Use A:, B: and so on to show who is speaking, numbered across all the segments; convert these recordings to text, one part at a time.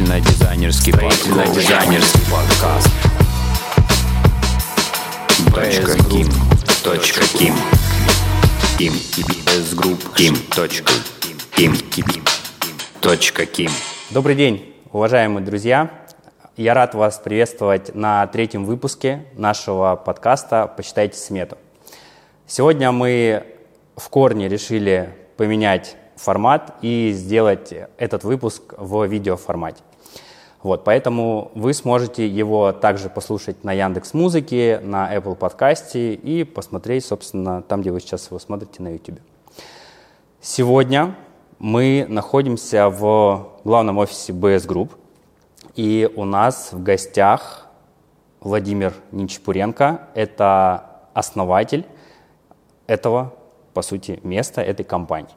A: Строительно-дизайнерский Строительно-дизайнерский подкаст. Ким. Точка Ким. Ким. Без групп. Ким. Точка. Ким. Точка Ким.
B: Добрый день, уважаемые друзья. Я рад вас приветствовать на третьем выпуске нашего подкаста «Почитайте смету». Сегодня мы в корне решили поменять формат и сделать этот выпуск в видеоформате. Вот, поэтому вы сможете его также послушать на Яндекс Музыке, на Apple подкасте и посмотреть, собственно, там, где вы сейчас его смотрите на YouTube. Сегодня мы находимся в главном офисе BS Group, и у нас в гостях Владимир Ничпуренко. Это основатель этого, по сути, места, этой компании.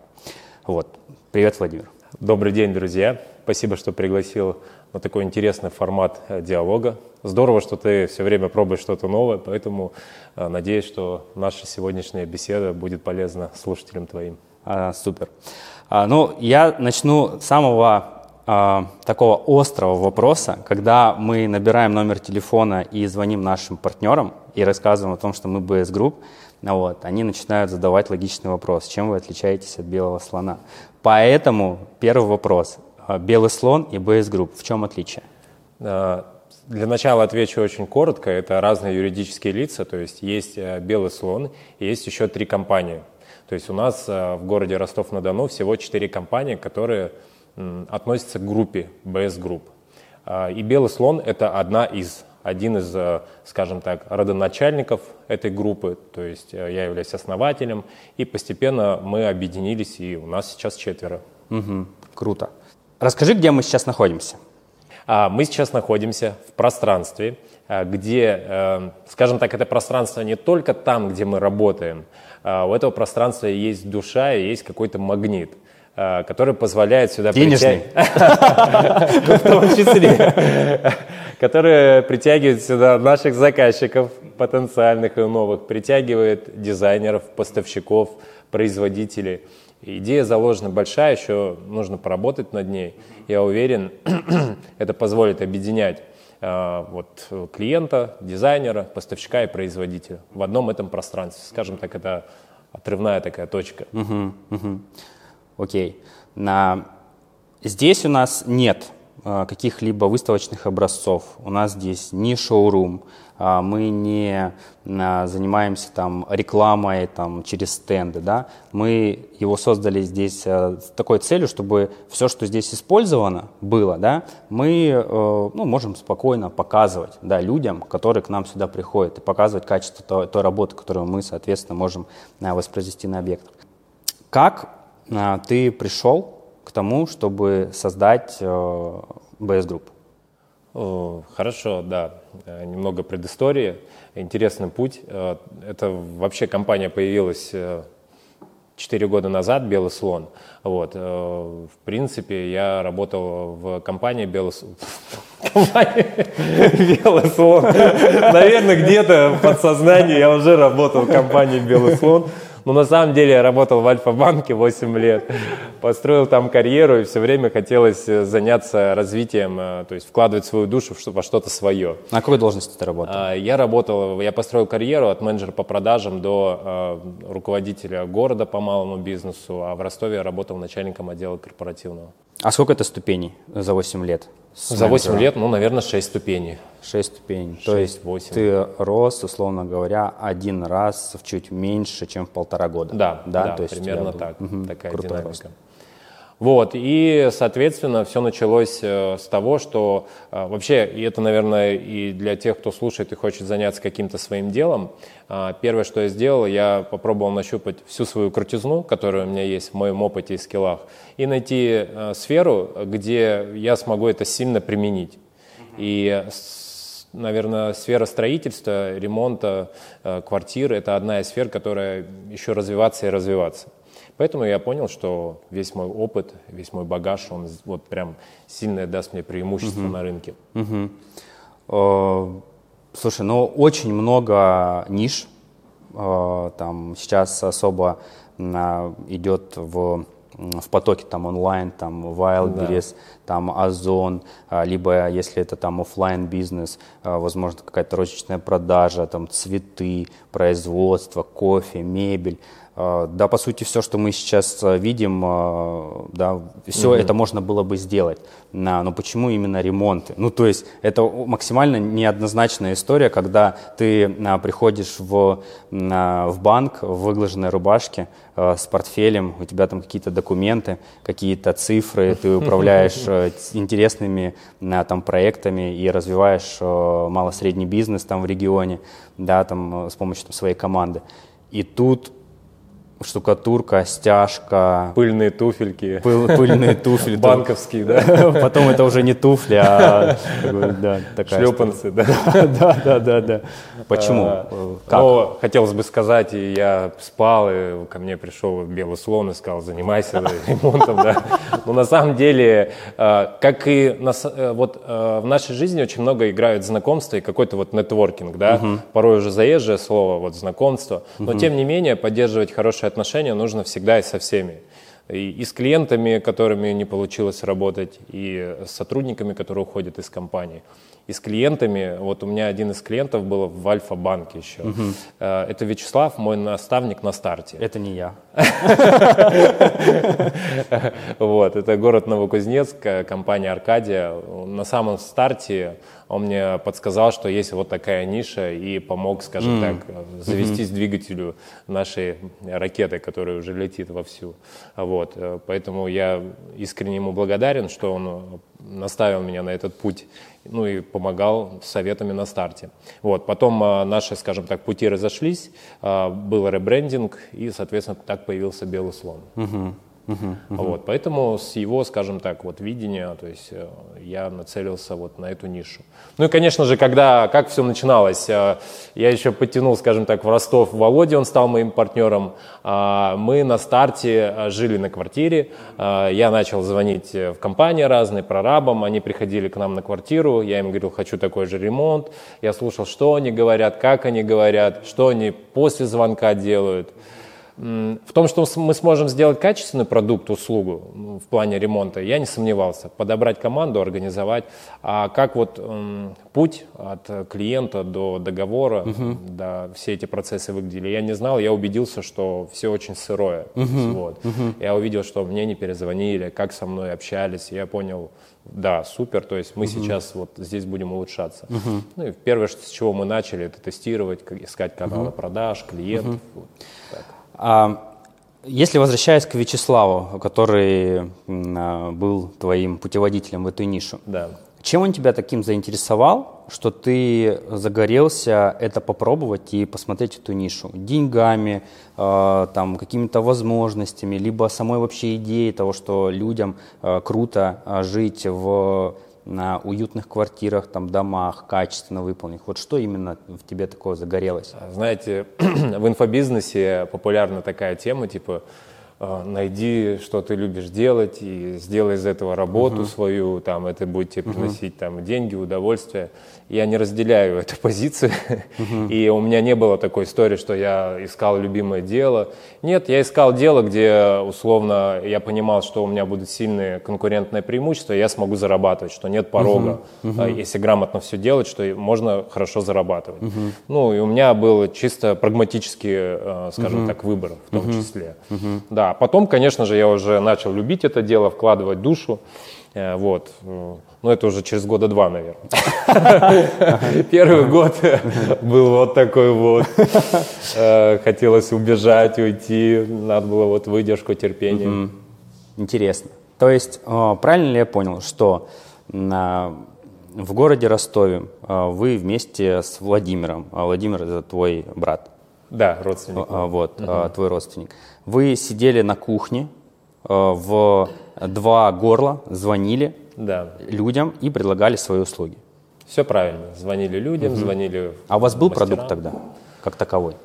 B: Вот. Привет, Владимир.
C: Добрый день, друзья. Спасибо, что пригласил на такой интересный формат э, диалога. Здорово, что ты все время пробуешь что-то новое, поэтому э, надеюсь, что наша сегодняшняя беседа будет полезна слушателям твоим.
B: А, супер. А, ну, я начну с самого а, такого острого вопроса, когда мы набираем номер телефона и звоним нашим партнерам и рассказываем о том, что мы BS Group, вот, они начинают задавать логичный вопрос, чем вы отличаетесь от белого слона. Поэтому первый вопрос. А, белый слон и BS Group. В чем отличие?
C: А, для начала отвечу очень коротко. Это разные юридические лица. То есть есть э, белый слон и есть еще три компании. То есть у нас э, в городе Ростов-на-Дону всего четыре компании, которые относятся к группе BS Group. И белый слон – это одна из один из, э, скажем так, родоначальников этой группы, то есть я являюсь основателем, и постепенно мы объединились, и у нас сейчас четверо.
B: Угу, круто. Расскажи, где мы сейчас находимся.
C: А, мы сейчас находимся в пространстве, а, где, э, скажем так, это пространство не только там, где мы работаем. А, у этого пространства есть душа и есть какой-то магнит который позволяет сюда
B: Денежный.
C: В том числе. Который притягивает сюда наших заказчиков, потенциальных и новых, притягивает дизайнеров, поставщиков, производителей. Идея заложена большая, еще нужно поработать над ней. Я уверен, это позволит объединять э, вот, клиента, дизайнера, поставщика и производителя в одном этом пространстве. Скажем так, это отрывная такая точка.
B: Угу, угу. Окей. На... Здесь у нас нет каких-либо выставочных образцов. У нас здесь не шоурум, а, мы не а, занимаемся там рекламой там, через стенды, да, мы его создали здесь а, с такой целью, чтобы все, что здесь использовано было, да, мы э, ну, можем спокойно показывать да, людям, которые к нам сюда приходят, и показывать качество той, той работы, которую мы, соответственно, можем воспроизвести на объектах. Как ты пришел к тому, чтобы создать э, BS Group?
C: Хорошо, да. Э, немного предыстории. Интересный путь. Э, это вообще компания появилась 4 э, года назад, Белый слон. Вот. В принципе, я работал в компании Белый слон. Белый слон. Наверное, где-то в подсознании я уже работал в компании Белый слон. Но на самом деле я работал в Альфа-банке 8 лет, построил там карьеру и все время хотелось э, заняться развитием, э, то есть вкладывать свою душу во что-то свое.
B: На какой должности ты работал?
C: А, я работал, я построил карьеру от менеджера по продажам до э, руководителя города по малому бизнесу, а в Ростове я работал начальником отдела корпоративного.
B: А сколько это ступеней за 8 лет?
C: За 8 лет, ну, наверное, 6 ступеней.
B: 6 ступеней. 6, То есть 8. ты рос, условно говоря, один раз в чуть меньше, чем в полтора года.
C: Да, да, да То есть примерно так. Угу, такая динамика. Рост. Вот, и, соответственно, все началось э, с того, что э, вообще, и это, наверное, и для тех, кто слушает и хочет заняться каким-то своим делом, э, первое, что я сделал, я попробовал нащупать всю свою крутизну, которая у меня есть в моем опыте и скиллах, и найти сферу, где я смогу это сильно применить. И наверное, сфера строительства, ремонта квартир – это одна из сфер, которая еще развиваться и развиваться. Поэтому я понял, что весь мой опыт, весь мой багаж, он вот прям сильно даст мне преимущество uh-huh. на рынке.
B: Uh-huh. Uh, слушай, ну очень много ниш. Uh, там сейчас особо uh, идет в в потоке там онлайн, там Wildberries, да. там Озон, а, либо если это там офлайн бизнес, а, возможно какая-то розничная продажа, там цветы, производство, кофе, мебель. А, да, по сути, все, что мы сейчас а, видим, а, да, все угу. это можно было бы сделать. Но почему именно ремонты? Ну, то есть, это максимально неоднозначная история, когда ты приходишь в, в банк в выглаженной рубашке с портфелем, у тебя там какие-то документы, какие-то цифры, ты управляешь интересными там проектами и развиваешь мало-средний бизнес там в регионе, да, там с помощью там, своей команды. И тут штукатурка, стяжка.
C: Пыльные туфельки.
B: Пыл, пыльные туфли.
C: Банковские, да?
B: Потом это уже не туфли, а
C: такая Шлепанцы, да?
B: Да, да, да, да. Почему? А,
C: как? Ну, хотелось бы сказать, и я спал, и ко мне пришел белый слон и сказал, занимайся ремонтом, да. Но на самом деле, а, как и э, вот э, в нашей жизни очень много играют знакомства и какой-то вот нетворкинг, да, порой уже заезжее слово, вот знакомство, но тем не менее поддерживать хорошие отношения нужно всегда и со всеми. И, и с клиентами, которыми не получилось работать, и с сотрудниками, которые уходят из компании. И с клиентами, вот у меня один из клиентов был в Альфа-банке еще. Угу. Это Вячеслав, мой наставник на старте.
B: Это не я.
C: Вот, это город Новокузнецк, компания Аркадия. На самом старте он мне подсказал, что есть вот такая ниша и помог, скажем так, завестись двигателю нашей ракеты, которая уже летит вовсю. Вот. Э, поэтому я искренне ему благодарен, что он наставил меня на этот путь, ну и помогал советами на старте. Вот. Потом э, наши, скажем так, пути разошлись, э, был ребрендинг, и, соответственно, так появился «Белый слон». Mm-hmm. Uh-huh, uh-huh. Вот, поэтому с его, скажем так, вот видения, то есть э, я нацелился вот на эту нишу. Ну и, конечно же, когда, как все начиналось, э, я еще подтянул, скажем так, в Ростов Володя, он стал моим партнером. А, мы на старте э, жили на квартире, я начал звонить в компании разные, прорабам, они приходили к нам на квартиру, я им говорил, хочу такой же ремонт, я слушал, что они говорят, как они говорят, что они после звонка делают. В том, что мы сможем сделать качественный продукт, услугу в плане ремонта, я не сомневался. Подобрать команду, организовать. А как вот м, путь от клиента до договора, угу. до все эти процессы выглядели, я не знал. Я убедился, что все очень сырое. Угу. Вот. Угу. Я увидел, что мне не перезвонили, как со мной общались. Я понял, да, супер, то есть мы угу. сейчас вот здесь будем улучшаться. Угу. Ну и первое, с чего мы начали, это тестировать, искать каналы угу. продаж, клиентов. Угу. Вот, так.
B: А, если возвращаясь к Вячеславу, который а, был твоим путеводителем в эту нишу,
C: да.
B: чем он тебя таким заинтересовал, что ты загорелся это попробовать и посмотреть эту нишу? Деньгами, э, там, какими-то возможностями, либо самой вообще идеей того, что людям круто жить в на уютных квартирах, там, домах, качественно выполненных. Вот что именно в тебе такого загорелось?
C: Знаете, в инфобизнесе популярна такая тема, типа, «А, найди, что ты любишь делать, и сделай из этого работу uh-huh. свою, там, это будет тебе приносить uh-huh. там, деньги, удовольствие я не разделяю эту позицию. Uh-huh. И у меня не было такой истории, что я искал любимое дело. Нет, я искал дело, где условно я понимал, что у меня будут сильные конкурентные преимущества, я смогу зарабатывать, что нет порога, uh-huh. Uh-huh. если грамотно все делать, что можно хорошо зарабатывать. Uh-huh. Ну и у меня был чисто прагматический, э, скажем uh-huh. так, выбор в том uh-huh. числе. Uh-huh. Да, потом, конечно же, я уже начал любить это дело, вкладывать душу. Э, вот. Ну, это уже через года два, наверное. Первый год был вот такой вот. Э, хотелось убежать, уйти. Надо было вот выдержку, терпение.
B: Интересно. То есть, э, правильно ли я понял, что в городе Ростове вы вместе с Владимиром, а Владимир это твой брат?
C: Да, родственник.
B: Вот, твой родственник. Вы сидели на кухне в два горла, звонили да. людям и предлагали свои услуги.
C: Все правильно. Звонили людям, угу. звонили.
B: А у вас был мастерам. продукт тогда, как таковой?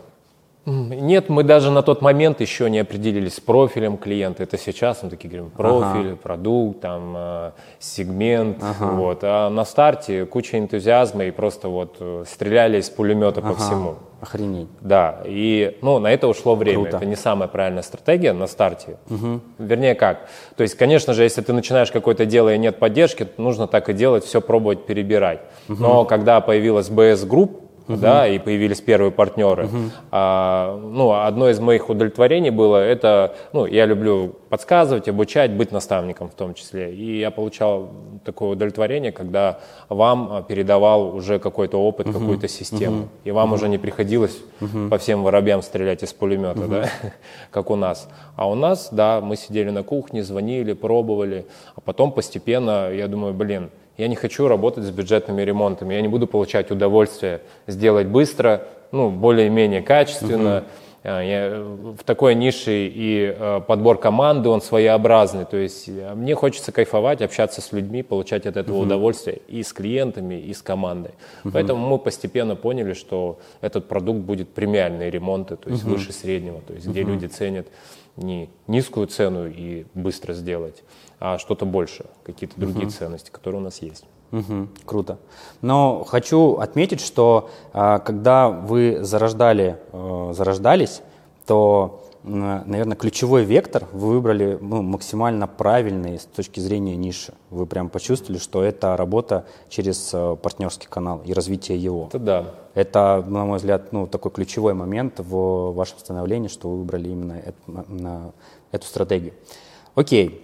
C: Нет, мы даже на тот момент еще не определились с профилем клиента. Это сейчас мы такие говорим, профиль, ага. продукт, там, э, сегмент. Ага. Вот. А на старте куча энтузиазма и просто вот э, стреляли из пулемета ага. по всему.
B: Охренеть.
C: Да, и ну, на это ушло время. Круто. Это не самая правильная стратегия на старте. Угу. Вернее, как? То есть, конечно же, если ты начинаешь какое-то дело и нет поддержки, нужно так и делать, все пробовать перебирать. Угу. Но когда появилась BS Group, uh-huh. да, и появились первые партнеры. Uh-huh. А, ну, одно из моих удовлетворений было это, ну, я люблю подсказывать, обучать, быть наставником в том числе. И я получал такое удовлетворение, когда вам а, передавал уже какой-то опыт, uh-huh. какую-то систему, uh-huh. и вам uh-huh. уже не приходилось uh-huh. по всем воробьям стрелять из пулемета, uh-huh. да, как у нас. А у нас, да, мы сидели на кухне, звонили, пробовали, а потом постепенно, я думаю, блин, я не хочу работать с бюджетными ремонтами, я не буду получать удовольствие сделать быстро, ну, более-менее качественно. Uh-huh. Я, в такой нише и э, подбор команды, он своеобразный. То есть э, мне хочется кайфовать, общаться с людьми, получать от этого uh-huh. удовольствие и с клиентами, и с командой. Uh-huh. Поэтому мы постепенно поняли, что этот продукт будет премиальные ремонты, то есть uh-huh. выше среднего, то есть где люди ценят не низкую цену и быстро сделать, а что-то больше, какие-то другие угу. ценности, которые у нас есть.
B: Угу, круто. Но хочу отметить, что а, когда вы зарождали, э, зарождались, то наверное, ключевой вектор вы выбрали ну, максимально правильный с точки зрения ниши. Вы прям почувствовали, что это работа через э, партнерский канал и развитие его.
C: Это да.
B: Это, на мой взгляд, ну, такой ключевой момент в вашем становлении, что вы выбрали именно эту, эту стратегию. Окей.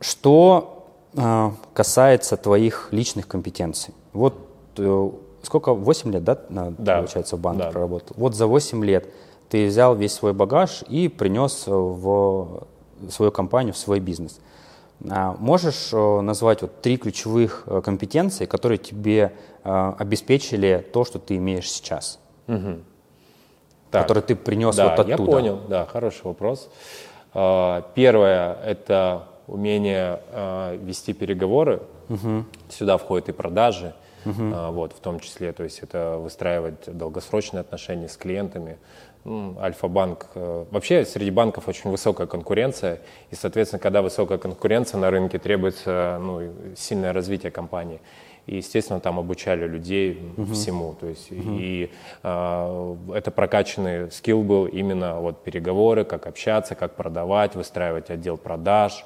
B: Что э, касается твоих личных компетенций. Вот э, сколько, 8 лет, да, да. получается, в банке да. проработал? Вот за 8 лет ты взял весь свой багаж и принес в свою компанию, в свой бизнес. А можешь э, назвать вот три ключевых э, компетенции, которые тебе э, обеспечили то, что ты имеешь сейчас? Угу. Так, которые ты принес
C: да,
B: вот оттуда?
C: я понял, да, хороший вопрос. А, первое – это умение вести переговоры. Угу. Сюда входят и продажи, угу. Вот, в том числе, то есть это выстраивать долгосрочные отношения с клиентами, Альфа-банк. Э, вообще среди банков очень высокая конкуренция, и, соответственно, когда высокая конкуренция на рынке, требуется ну, сильное развитие компании. И, естественно, там обучали людей uh-huh. всему. То есть, uh-huh. И э, это прокачанный скилл был именно вот, переговоры, как общаться, как продавать, выстраивать отдел продаж.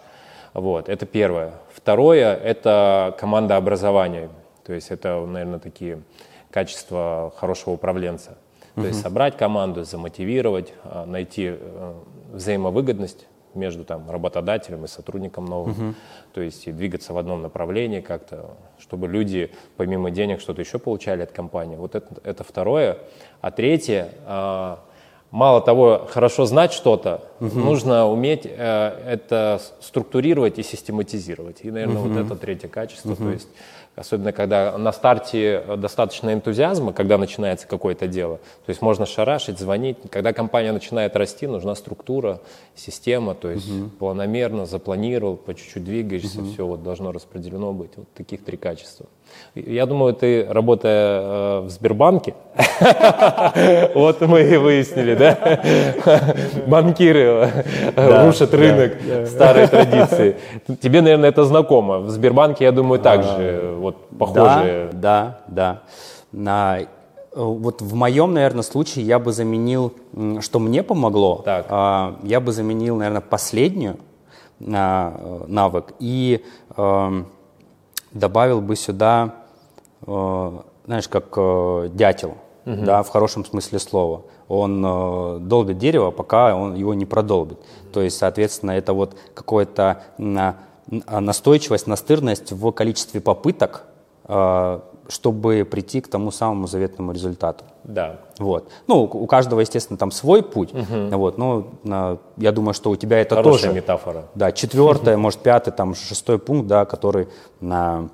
C: Вот, это первое. Второе – это команда образования. То есть это, наверное, такие качества хорошего управленца. То есть собрать команду, замотивировать, а, найти э, взаимовыгодность между там, работодателем и сотрудником новым. Угу. То есть и двигаться в одном направлении как-то, чтобы люди помимо денег что-то еще получали от компании. Вот это, это второе. А третье, а, мало того, хорошо знать что-то, угу. нужно уметь э, это структурировать и систематизировать. И, наверное, угу. вот это третье качество. Угу. То есть Особенно, когда на старте достаточно энтузиазма, когда начинается какое-то дело. То есть можно шарашить, звонить. Когда компания начинает расти, нужна структура, система. То есть угу. планомерно запланировал, по чуть-чуть двигаешься, угу. все вот должно распределено быть. Вот таких три качества. Я думаю, ты, работая э, в Сбербанке, вот мы и выяснили, да? Банкиры э, рушат рынок старой традиции. Тебе, наверное, это знакомо. В Сбербанке, я думаю, также а, вот похожие.
B: Да, да, да. Вот в моем, наверное, случае я бы заменил, что мне помогло, так. А, я бы заменил, наверное, последнюю а, навык и эм, добавил бы сюда, э, знаешь, как э, дятел, угу. да, в хорошем смысле слова. Он э, долбит дерево, пока он его не продолбит. То есть, соответственно, это вот какая-то на, настойчивость, настырность в количестве попыток, э, чтобы прийти к тому самому заветному результату.
C: Да.
B: Вот. Ну, у каждого, естественно, там свой путь. Угу. Вот. Но на, я думаю, что у тебя это
C: Хорошая
B: тоже.
C: метафора.
B: Да, четвертое, может, пятый, там, шестой пункт, да, который на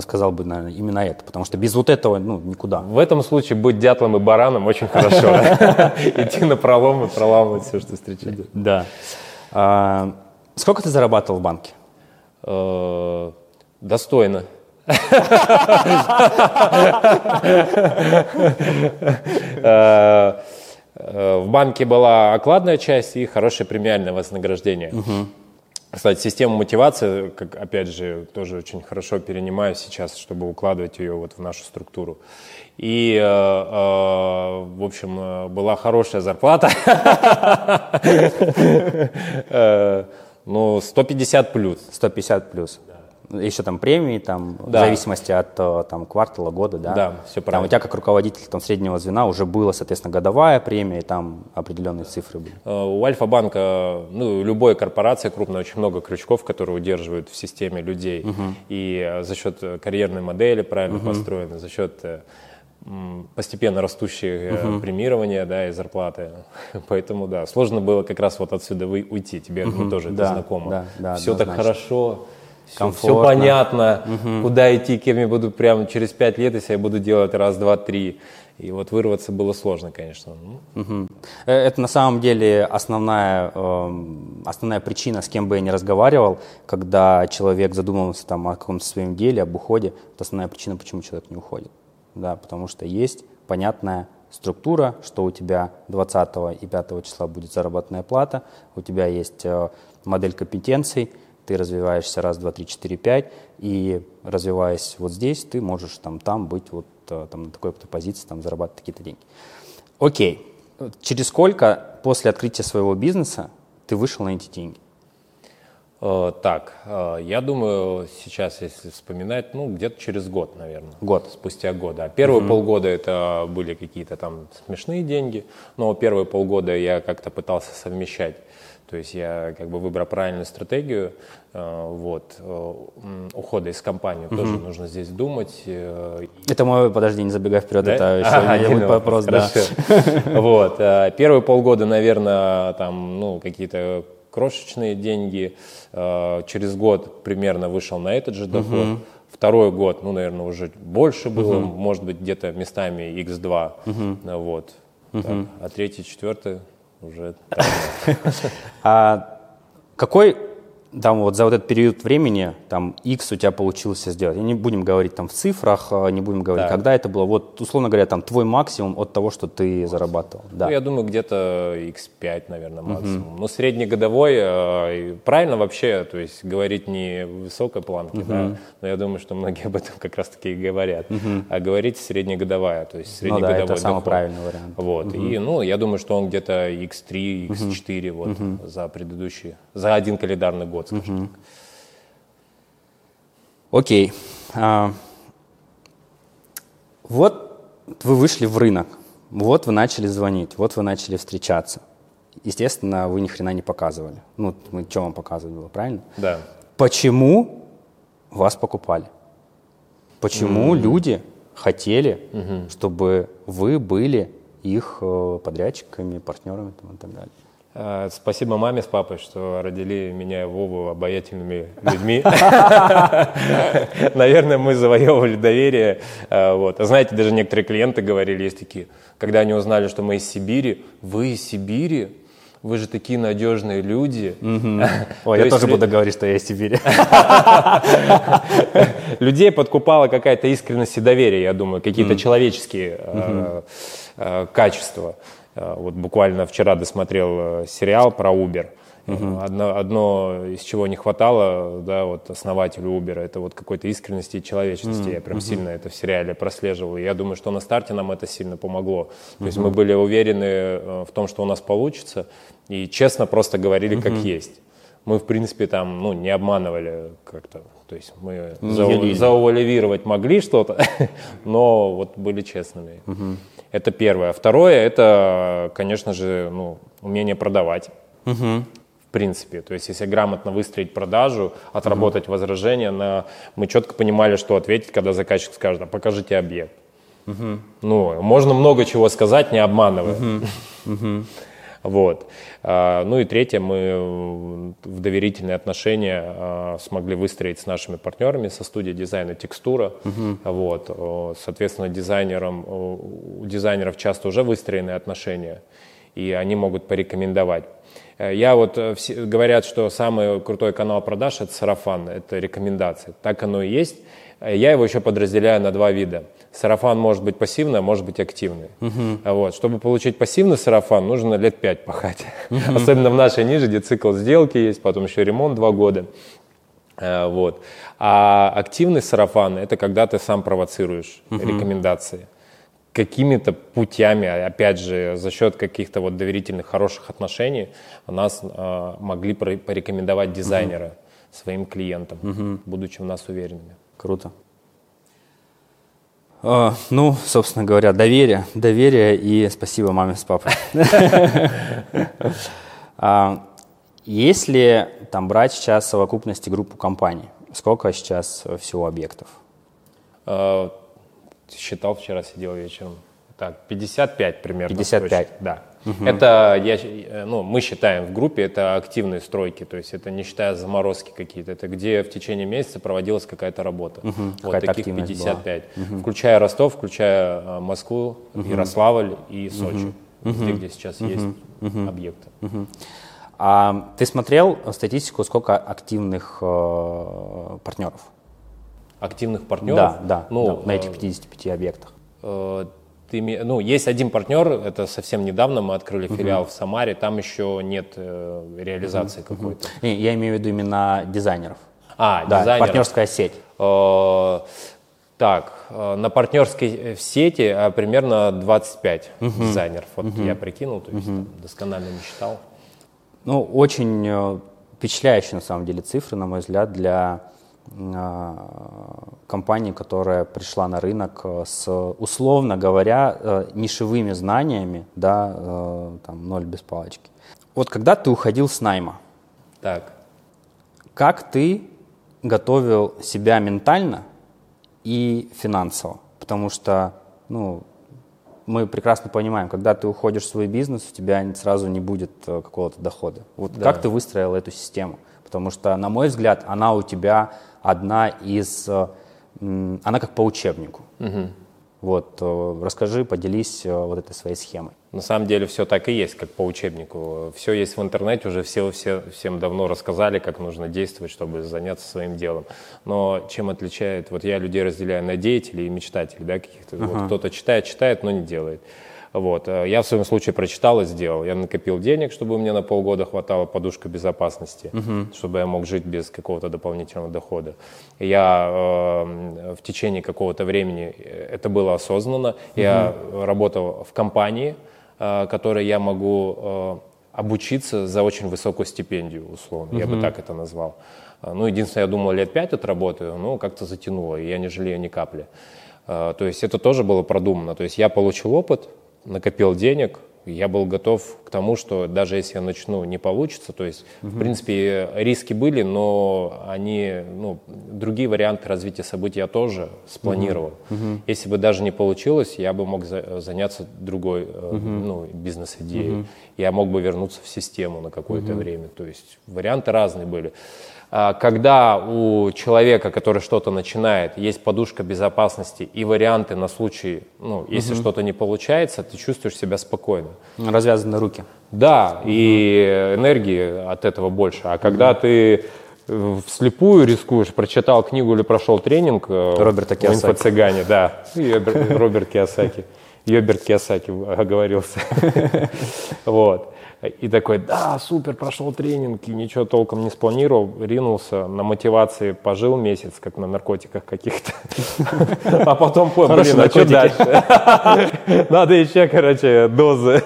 B: сказал бы, наверное, именно это, потому что без вот этого, ну, никуда.
C: В этом случае быть дятлом и бараном очень хорошо. Идти на пролом и проламывать все, что встречается.
B: Да. А, сколько ты зарабатывал в банке?
C: Э, достойно. Э, В банке была окладная часть и хорошее премиальное вознаграждение. Кстати, систему мотивации, как, опять же, тоже очень хорошо перенимаю сейчас, чтобы укладывать ее вот в нашу структуру. И, э, э, в общем, э, была хорошая зарплата. Э, Ну, 150 плюс.
B: 150 плюс. Еще там премии, там, в
C: Да.
B: зависимости от э, там, квартала, года, да?
C: Да,
B: Там
C: правильно.
B: у тебя как руководитель там, среднего звена уже была, соответственно, годовая премия, и там определенные цифры были.
C: Э, У Альфа-банка, ну, любой корпорации крупной, очень много крючков, которые удерживают в системе людей. И э, за счет карьерной модели правильно построены, за счет э, м, постепенно растущего премирования да, и зарплаты. Поэтому, да, сложно было как раз вот отсюда вы- уйти. Тебе ну, тоже это
B: Да,
C: знакомо.
B: да, да,
C: все так
B: однозначно.
C: хорошо, все,
B: Комфортно.
C: понятно, куда идти, кем я буду прямо через пять лет, если я буду делать раз, два, три. И вот вырваться было сложно, конечно.
B: Э, Это на самом деле основная, эм, основная причина, с кем бы я ни разговаривал, когда человек задумывался там, о каком-то своем деле, об уходе, это основная причина, почему человек не уходит. Да, потому что есть понятная структура, что у тебя 20 и 5 числа будет заработная плата, у тебя есть э, модель компетенций, ты развиваешься раз, два, три, четыре, пять, и развиваясь вот здесь, ты можешь там, там быть вот э, там, на такой-то позиции, там, зарабатывать такие-то деньги. Окей. Через сколько после открытия своего бизнеса ты вышел на эти деньги?
C: Э, Так, э, я думаю, сейчас, если вспоминать, ну, где-то через год, наверное.
B: Год.
C: Спустя год, да. Первые полгода это были какие-то там смешные деньги, но первые полгода я как-то пытался совмещать. То есть я как бы выбрал правильную стратегию, э, вот, э, ухода из компании. Тоже нужно здесь думать. э,
B: Это мой, подожди, не забегай вперед,
C: да?
B: это еще не, будет
C: ну,
B: вопрос, да.
C: Вот. Первые полгода, наверное, там, ну, какие-то крошечные деньги. Через год примерно вышел на этот же доход. Второй год, ну, наверное, уже больше было, может быть, где-то местами x2. Ну, Вот. Так. А третий, четвертый уже
B: А какой там вот за вот этот период времени там X у тебя получился сделать? И не будем говорить там в цифрах, а, не будем говорить,
C: Так.
B: когда это было. Вот, условно говоря, там твой максимум от того, что ты зарабатывал. Да.
C: Ну, я думаю, где-то x5, наверное, максимум. Но среднегодовой, э, правильно вообще, то есть говорить не в высокой планке, да, но я думаю, что многие об этом как раз-таки и говорят, а говорить среднегодовая, то есть
B: Ну да,
C: среднегодовой
B: это самый
C: доход.
B: правильный вариант.
C: Вот, и, ну, я думаю, что он где-то x3, x4 вот за предыдущий, за один календарный год, скажем так.
B: Окей. А, вот вы вышли в рынок, вот вы начали звонить, вот вы начали встречаться. Естественно, вы ни хрена не показывали. Ну, мы что вам показывать было, правильно?
C: Да.
B: Почему вас покупали? Почему люди хотели, чтобы вы были их э, подрядчиками, партнерами там, и так далее?
C: Э, Спасибо маме с папой, что родили меня и Вову обаятельными людьми. Наверное, мы завоевывали доверие. Э, Вот. А знаете, даже некоторые клиенты говорили, есть такие, когда они узнали, что мы из Сибири, вы из Сибири? Вы же такие надежные люди.
B: Ой, я тоже буду говорить, что я из Сибири.
C: Людей подкупала какая-то искренность и доверие, я думаю, какие-то человеческие э, качества. Э, Вот буквально вчера досмотрел э, сериал про Uber. Э, Одно, одно, из чего не хватало, да, вот основателю Uber, это вот какой-то искренности и человечности. Я прям сильно это в сериале прослеживал. И я думаю, что на старте нам это сильно помогло. То есть мы были уверены в том, что у нас получится, и честно просто говорили, как есть. Мы, в принципе, там, ну, не обманывали как-то. То есть мы зау-
B: юлили.
C: заувалевировать могли что-то, но вот были честными. Это первое. Второе, это, конечно же, ну, умение продавать. В принципе, то есть если грамотно выстроить продажу, отработать возражения, на... мы четко понимали, что ответить, когда заказчик скажет, а покажите объект. Ну, можно много чего сказать, не обманывая. Вот. А, Ну и третье, мы в доверительные отношения а, смогли выстроить с нашими партнерами со студией дизайна «Текстура». Вот. О, Соответственно, дизайнерам, у дизайнеров часто уже выстроены отношения. и они могут порекомендовать. Э, я вот, э, все, говорят, что самый крутой канал продаж – это сарафан, это рекомендации. Так оно и есть. Э, я его еще подразделяю на два вида. Сарафан может быть пассивный, а может быть активный. Uh-huh. Вот. Чтобы получить пассивный сарафан, нужно лет пять пахать. Uh-huh. Особенно в нашей ниже, где цикл сделки есть, потом еще ремонт два года. Вот. А активный сарафан – это когда ты сам провоцируешь uh-huh. рекомендации какими-то путями, опять же, за счет каких-то вот доверительных хороших отношений нас э, могли порекомендовать дизайнеры угу. своим клиентам, угу. будучи в нас уверенными.
B: Круто. Uh, ну, собственно говоря, доверие, доверие и спасибо маме с папой. А, если там брать сейчас совокупности группу компаний, сколько сейчас всего объектов?
C: А, считал вчера, сидел вечером. Так, 55 примерно.
B: 55?
C: Точно. Да. Угу. Это, я, ну, мы считаем в группе, это активные стройки, то есть это не считая заморозки какие-то, это где в течение месяца проводилась какая-то работа. Угу. Вот таких 55. Угу. Включая Ростов, включая а, Москву, угу. Ярославль и Сочи, угу. везде, где сейчас угу. есть угу. объекты. Угу.
B: А ты смотрел статистику, сколько активных э, партнеров?
C: активных партнеров.
B: Да, да, ну, да на этих 55 э, объектах.
C: Э, ты, ну, есть один партнер, это совсем недавно мы открыли филиал uh-huh. в Самаре, там еще нет э, реализации uh-huh. какой-то.
B: Uh-huh. Я имею в виду именно дизайнеров.
C: А,
B: да, дизайнеров. партнерская сеть. Э,
C: так, э, на партнерской сети примерно 25 uh-huh. дизайнеров. Вот uh-huh. я прикинул, то есть uh-huh. досконально не считал.
B: Ну, очень впечатляющие на самом деле цифры, на мой взгляд, для а, компании, которая пришла на рынок э, с, условно говоря, э, нишевыми знаниями, да, э, там, ноль без палочки. Вот когда ты уходил с найма,
C: так.
B: как ты готовил себя ментально и финансово? Потому что, ну, мы прекрасно понимаем, когда ты уходишь в свой бизнес, у тебя сразу не будет какого-то дохода. Вот да. как ты выстроил эту систему? Потому что, на мой взгляд, она у тебя одна из... Э, она как по учебнику. Угу. Вот, э, расскажи, поделись э, вот этой своей схемой.
C: На самом деле все так и есть, как по учебнику. Все есть в интернете, уже все, все всем давно рассказали, как нужно действовать, чтобы заняться своим делом. Но чем отличает, вот я людей разделяю на деятелей и мечтателей, да, каких-то. Uh-huh. Вот кто-то читает, читает, но не делает. Вот. Э, я в своем случае прочитал и сделал. Я накопил денег, чтобы мне на полгода хватало подушка безопасности, угу. чтобы я мог жить без какого-то дополнительного дохода. Я э, в течение какого-то времени, э, это было осознанно, угу. я работал в компании, э, которой я могу э, обучиться за очень высокую стипендию, условно. Угу. Я бы так это назвал. Э, ну, единственное, я думал, лет пять отработаю, но как-то затянуло, и я не жалею ни капли. То есть это тоже было продумано. То есть я получил опыт, накопил денег, я был готов к тому, что даже если я начну, не получится. То есть, угу. в принципе, риски были, но они, ну, другие варианты развития событий я тоже спланировал. Угу. Если бы даже не получилось, я бы мог за, заняться другой угу. ну, бизнес-идеей. Угу. Я мог бы вернуться в систему на какое-то угу. время. То есть варианты разные были. А, когда у человека, который что-то начинает, есть подушка безопасности и варианты на случай, ну, если угу. что-то не получается, ты чувствуешь себя спокойно.
B: Развязаны руки.
C: Да, угу. и энергии от этого больше. А когда угу. ты вслепую рискуешь, прочитал книгу или прошел тренинг
B: э, Роберта Киосаки.
C: в инфо-цыгане, да, Роберт Киосаки. Йоберт Киосаки оговорился. Вот. И такой, да, супер, прошел тренинг, и ничего толком не спланировал, ринулся, на мотивации пожил месяц, как на наркотиках каких-то. А потом понял, блин, а что дальше? Надо еще, короче, дозы.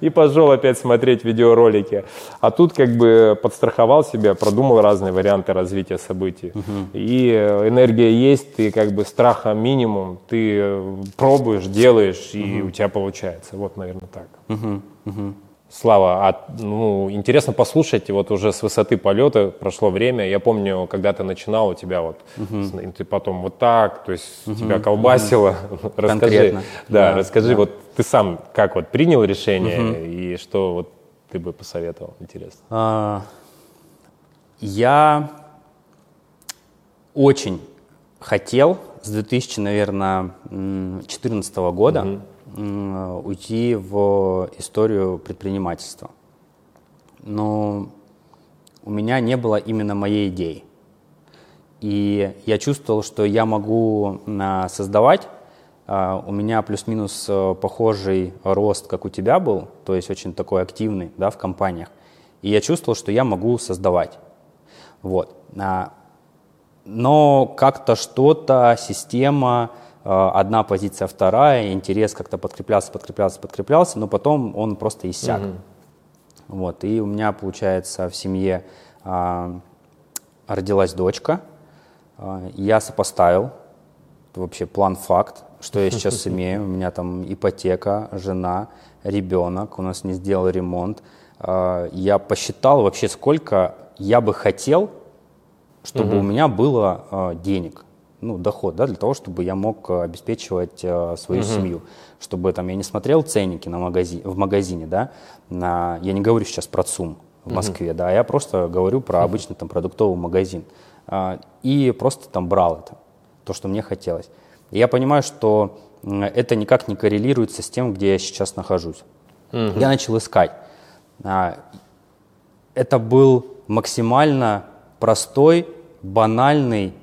C: И пошел опять смотреть видеоролики. А тут как бы подстраховал себя, продумал разные варианты развития событий. И энергия есть, ты как бы страха минимум, ты пробуешь, делаешь, и у тебя получается. Вот, наверное, так. Слава, а, ну, интересно послушать, вот уже с высоты полета прошло время. Я помню, когда ты начинал, у тебя вот, uh ты потом вот так, то есть uh тебя колбасило.
B: uh расскажи, Конкретно.
C: Да, да расскажи, да. вот ты сам как вот принял решение uh и что вот ты бы посоветовал, интересно. А,
B: я очень хотел с 2000, наверное, 2014 года uh уйти в историю предпринимательства. Но у меня не было именно моей идеи. И я чувствовал, что я могу создавать. А, у меня плюс-минус э, похожий рост, как у тебя был, то есть очень такой активный да, в компаниях. И я чувствовал, что я могу создавать. Вот. А, но как-то что-то, система, одна позиция, вторая, интерес как-то подкреплялся, подкреплялся, подкреплялся, но потом он просто иссяк. Угу. Вот. И у меня, получается, в семье а, родилась дочка – а, я сопоставил вообще план-факт, что я сейчас имею. У меня там ипотека, жена, ребенок, у нас не сделал ремонт. А, я посчитал вообще, сколько я бы хотел, чтобы у меня было а, денег, ну, доход, да, для того, чтобы я мог обеспечивать свою семью. Чтобы там я не смотрел ценники на магази, в магазине, да, на, я не говорю сейчас про ЦУМ в Москве, да, я просто говорю про обычный там продуктовый магазин. А, и просто там брал это, то, что мне хотелось. И я понимаю, что это никак не коррелируется с тем, где я сейчас нахожусь. Угу. Я начал искать. А, это был максимально простой, банальный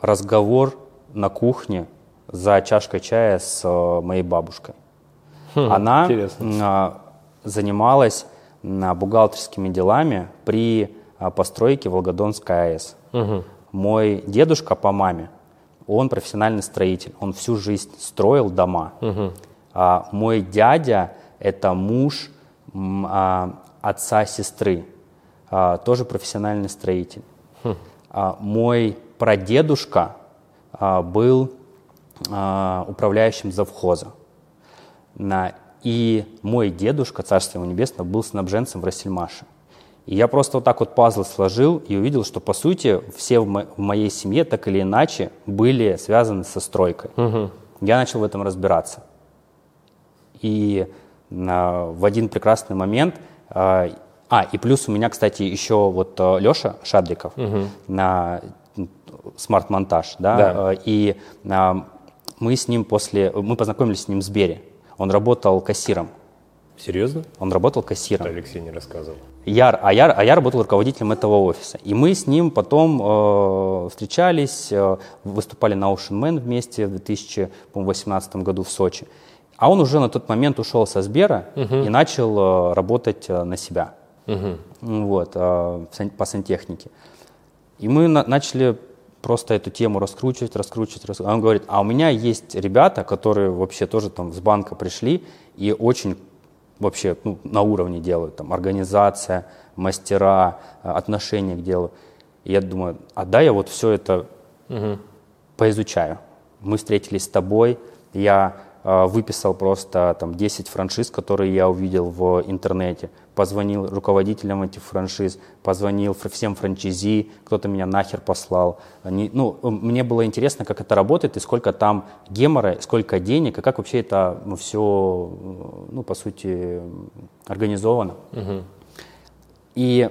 B: разговор на кухне за чашкой чая с э, моей бабушкой. Хм, Она интересно. занималась бухгалтерскими делами при постройке Волгодонской АЭС. Угу. Мой дедушка по маме, он профессиональный строитель, он всю жизнь строил дома. Угу. А, мой дядя это муж а, отца сестры, а, тоже профессиональный строитель. Хм. А, мой прадедушка а, был а, управляющим завхоза. И мой дедушка, царство ему небесное, был снабженцем в Рассельмаше. И я просто вот так вот пазл сложил и увидел, что по сути все в, мо- в моей семье так или иначе были связаны со стройкой. Угу. Я начал в этом разбираться. И а, в один прекрасный момент... А, а, и плюс у меня, кстати, еще вот а, Леша Шадриков угу. на смарт-монтаж, да, да. А, и а, мы с ним после... Мы познакомились с ним в Сбере. Он работал кассиром.
C: Серьезно?
B: Он работал кассиром.
C: Это Алексей не рассказывал.
B: Я, а, я, а я работал руководителем этого офиса. И мы с ним потом э, встречались, э, выступали на Ocean Man вместе в 2018 году в Сочи. А он уже на тот момент ушел со Сбера угу. и начал э, работать э, на себя угу. вот, э, по сантехнике. И мы на, начали просто эту тему раскручивать, раскручивать, раскручивать. Он говорит, а у меня есть ребята, которые вообще тоже там с банка пришли и очень вообще ну, на уровне делают, там, организация, мастера, э, отношения к делу. И я думаю, а да, я вот все это угу. поизучаю. Мы встретились с тобой, я э, выписал просто там 10 франшиз, которые я увидел в интернете, позвонил руководителям этих франшиз, позвонил всем франчизи, кто-то меня нахер послал. Они, ну, мне было интересно, как это работает и сколько там гемора, сколько денег, и как вообще это ну, все, ну, по сути, организовано. Угу. И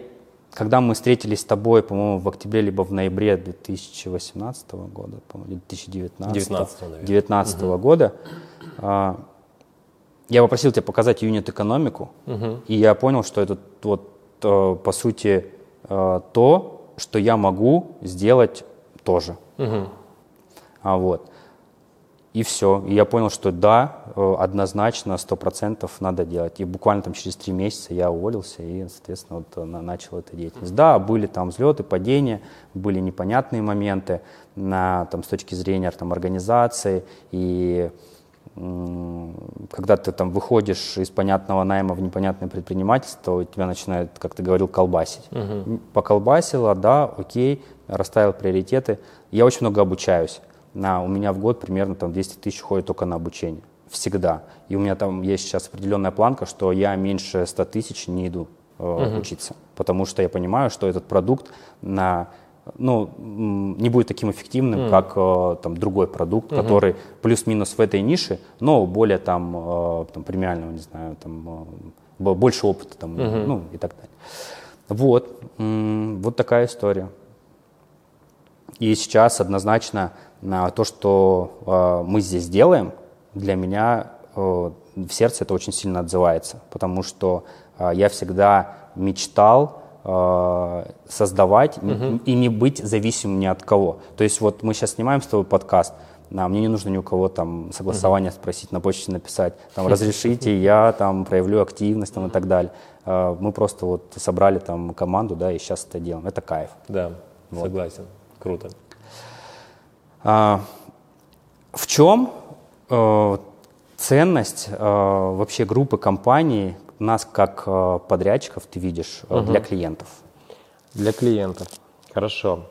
B: когда мы встретились с тобой, по-моему, в октябре либо в ноябре 2018 года, по-моему, 2019, 19, 19 угу. года, а, я попросил тебя показать юнит-экономику, угу. и я понял, что это вот, э, по сути, э, то, что я могу сделать тоже. Угу. А вот. И все. И я понял, что да, э, однозначно, сто процентов надо делать. И буквально там через три месяца я уволился и, соответственно, вот начал эту деятельность. Да, были там взлеты, падения, были непонятные моменты на, там, с точки зрения там, организации и когда ты там выходишь из понятного найма в непонятное предпринимательство, тебя начинает, как ты говорил, колбасить. Угу. Поколбасило, да, окей, расставил приоритеты. Я очень много обучаюсь. На, у меня в год примерно там 200 тысяч ходит только на обучение. Всегда. И у меня там есть сейчас определенная планка, что я меньше 100 тысяч не иду э, угу. учиться. Потому что я понимаю, что этот продукт на ну, не будет таким эффективным, mm. как э, там, другой продукт, mm-hmm. который плюс-минус в этой нише, но более там, э, там премиального, не знаю, там, э, больше опыта там, mm-hmm. ну, и так далее. Вот, вот такая история. И сейчас однозначно то, что мы здесь делаем, для меня в сердце это очень сильно отзывается, потому что я всегда мечтал создавать угу. и не быть зависимым ни от кого. То есть вот мы сейчас снимаем с тобой подкаст, а мне не нужно ни у кого там согласование спросить, на почте написать, там разрешите, я там проявлю активность там, и так далее. Э, мы просто вот собрали там команду, да, и сейчас это делаем. Это кайф.
C: Да, вот. согласен. Круто.
B: А, в чем э, ценность э, вообще группы компаний, нас как э, подрядчиков ты видишь угу. для клиентов?
C: Для клиентов. Хорошо.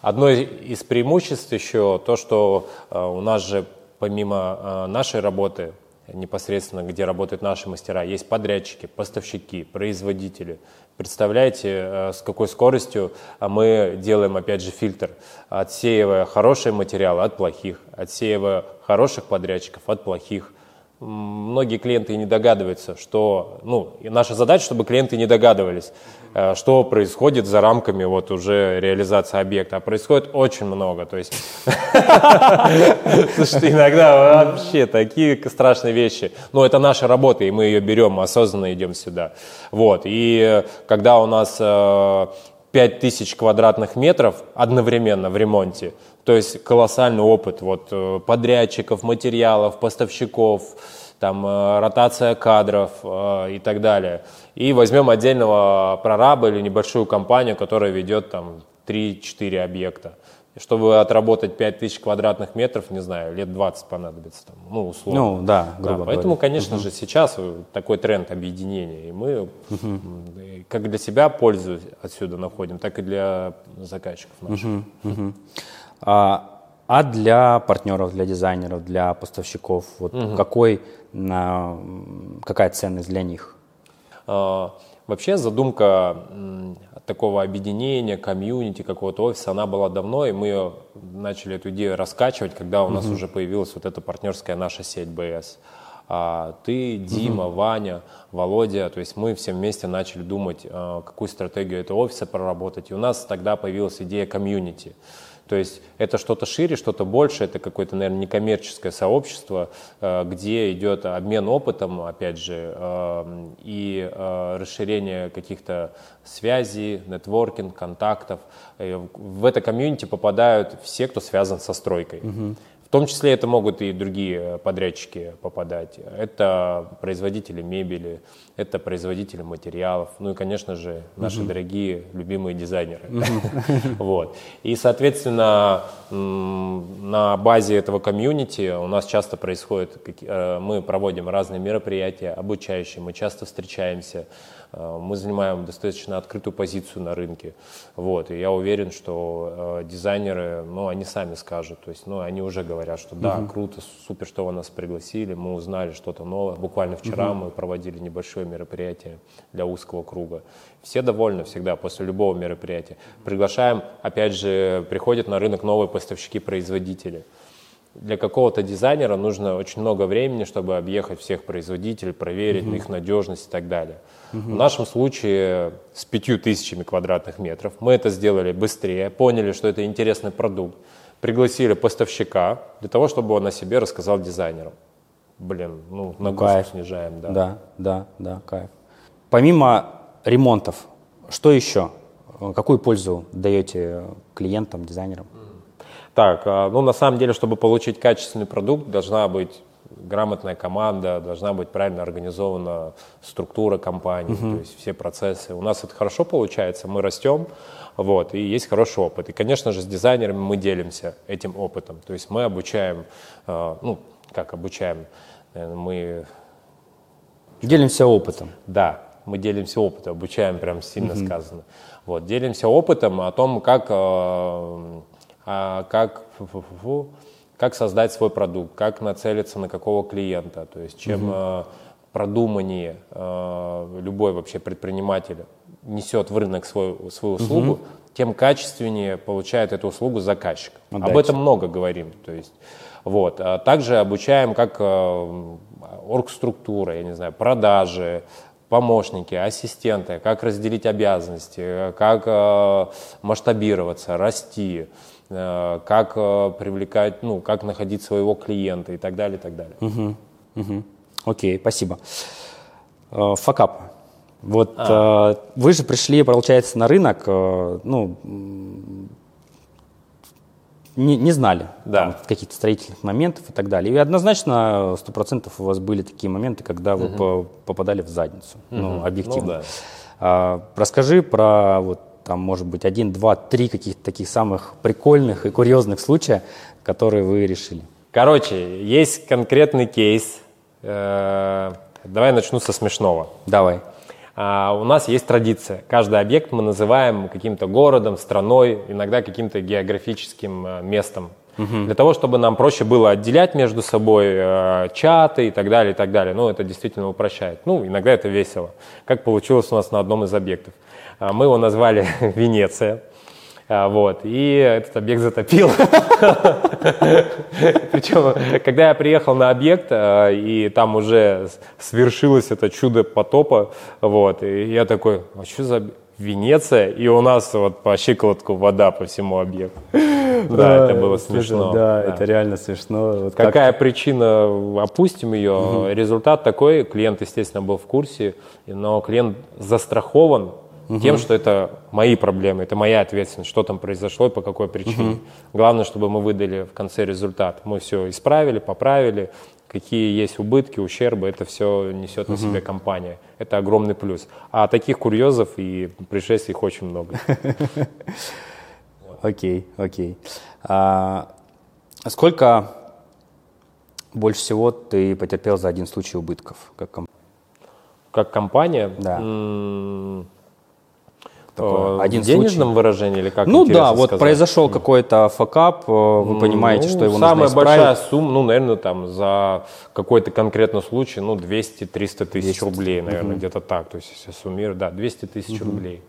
C: Одно из преимуществ еще то, что у нас же помимо нашей работы непосредственно, где работают наши мастера, есть подрядчики, поставщики, производители. Представляете, э, с какой скоростью а, мы делаем, опять же, фильтр, отсеивая хорошие материалы от плохих, отсеивая хороших подрядчиков от плохих, многие клиенты не догадываются, что, ну, наша задача, чтобы клиенты не догадывались, э, что происходит за рамками вот уже реализации объекта. А происходит очень много, то есть, слушайте, иногда вообще такие страшные вещи. Но это наша работа, и мы ее берем, осознанно идем сюда. Вот, и когда у нас 5000 э, квадратных метров одновременно в ремонте, то есть колоссальный опыт вот, э, подрядчиков, материалов, поставщиков, там, э, ротация кадров э, и так далее. И возьмем отдельного прораба или небольшую компанию, которая ведет там 3-4 объекта. Чтобы отработать 5000 квадратных метров, не знаю, лет 20 понадобится, там, ну, условно.
B: Ну, да, грубо
C: да, Поэтому, говоря. конечно угу. же, сейчас такой тренд объединения. И мы угу. как для себя пользу отсюда находим, так и для заказчиков наших. Угу. Угу.
B: А, а для партнеров, для дизайнеров, для поставщиков, вот угу. какой, какая ценность для них?
C: А, вообще задумка такого объединения, комьюнити, какого-то офиса, она была давно, и мы ее начали эту идею раскачивать, когда у нас уже появилась вот эта партнерская наша сеть БС. А ты, Дима, угу. Ваня, Володя, то есть мы все вместе начали думать, а, какую стратегию этого офиса проработать. И у нас тогда появилась идея комьюнити. То есть это что-то шире, что-то больше, это какое-то, наверное, некоммерческое сообщество, э, где идет обмен опытом, опять же, э, и э, расширение каких-то связей, нетворкинг, контактов. В это комьюнити попадают все, кто связан со стройкой. Угу. В том числе это могут и другие подрядчики попадать. Это производители мебели, это производители материалов, ну и, конечно же, наши uh дорогие любимые дизайнеры. вот. И, соответственно, на базе этого комьюнити у нас часто происходит, э, мы проводим разные мероприятия обучающие, мы часто встречаемся, мы занимаем достаточно открытую позицию на рынке. Вот, и я уверен, что э, дизайнеры, ну, они сами скажут, то есть, ну, они уже говорят, что да, угу. круто, супер, что вы нас пригласили, мы узнали что-то новое. Буквально вчера угу. мы проводили небольшое мероприятие для узкого круга. Все довольны всегда после любого мероприятия. Приглашаем, опять же, приходят на рынок новые поставщики-производители для какого-то дизайнера нужно очень много времени, чтобы объехать всех производителей, проверить uh-huh. их надежность и так далее. Uh-huh. В нашем случае с пятью тысячами квадратных метров мы это сделали быстрее, поняли, что это интересный продукт, пригласили поставщика для того, чтобы он о себе рассказал дизайнерам. Блин, ну нагрузку кайф. снижаем, да.
B: Да, да, да, кайф. Помимо ремонтов, что еще? Какую пользу даете клиентам, дизайнерам?
C: Так, а, ну на самом деле, чтобы получить качественный продукт, должна быть грамотная команда, должна быть правильно организована структура компании, uh-huh. то есть все процессы. У нас это хорошо получается, мы растем, вот, и есть хороший опыт. И, конечно же, с дизайнерами мы делимся этим опытом. То есть мы обучаем, а, ну, как обучаем, мы...
B: Делимся опытом.
C: Да, мы делимся опытом, обучаем, прям сильно uh-huh. сказано. Вот, делимся опытом о том, как а как, -фу -фу, как создать свой продукт, как нацелиться на какого клиента. То есть чем угу. продуманнее э, любой вообще предприниматель несет в рынок свою, свою услугу, угу. тем качественнее получает эту услугу заказчик. Отдача. Об этом много говорим. То есть, вот. А также обучаем, как оргструктура, я не знаю, продажи, помощники, ассистенты, как разделить обязанности, как масштабироваться, расти. Э, как э, привлекать, ну, как находить своего клиента и так далее, и так далее.
B: Угу, угу. Окей, спасибо. Э, Факап. Вот э, вы же пришли, получается, на рынок, э, ну, не, не знали
C: Да.
B: каких-то строительных моментов и так далее. И однозначно, сто процентов у вас были такие моменты, когда вы по- попадали в задницу, ну, объективно.
C: Ну да.
B: А, расскажи про, вот, там, может быть, один, два, три каких-то таких самых прикольных и курьезных случая, которые вы решили.
C: Короче, есть конкретный кейс. Э, Давай начну со смешного.
B: Давай.
C: А, У нас есть традиция. Каждый объект мы называем каким-то городом, страной, иногда каким-то географическим э, местом. Для того, чтобы нам проще было отделять между собой э, чаты и так далее, и так далее. Ну, это действительно упрощает. Ну, иногда это весело. Как получилось у нас на одном из объектов. А, Мы его назвали Венеция. А, Вот, и этот объект затопил. Причем, когда я приехал на объект, а, и там уже свершилось это чудо потопа, вот, и я такой, а что за Венеция? И у нас вот по щиколотку вода по всему объекту. Да, это было смешно.
B: Да, это реально смешно.
C: Какая причина, опустим ее. Результат такой, клиент, естественно, был в курсе, но клиент застрахован тем, что это мои проблемы, это моя ответственность, что там произошло и по какой причине. Главное, чтобы мы выдали в конце результат. Мы все исправили, поправили, какие есть убытки, ущербы, это все несет на себе компания. Это огромный плюс. А таких курьезов и пришествий их очень много.
B: Окей, окей. А, сколько больше всего ты потерпел за один случай убытков? Как комп-
C: Как компания,
B: Да. Такое,
C: э,
B: один
C: в денежном
B: случай.
C: выражении или как
B: Ну да, вот
C: сказать?
B: произошел какой-то факап, э, вы понимаете,
C: Ну,
B: что его
C: самая
B: нужно исправить.
C: большая сумма, ну, наверное, там за какой-то конкретный случай, ну, 200-300 тысяч рублей, наверное, где-то так. То есть, если суммировать, да, 200 тысяч рублей.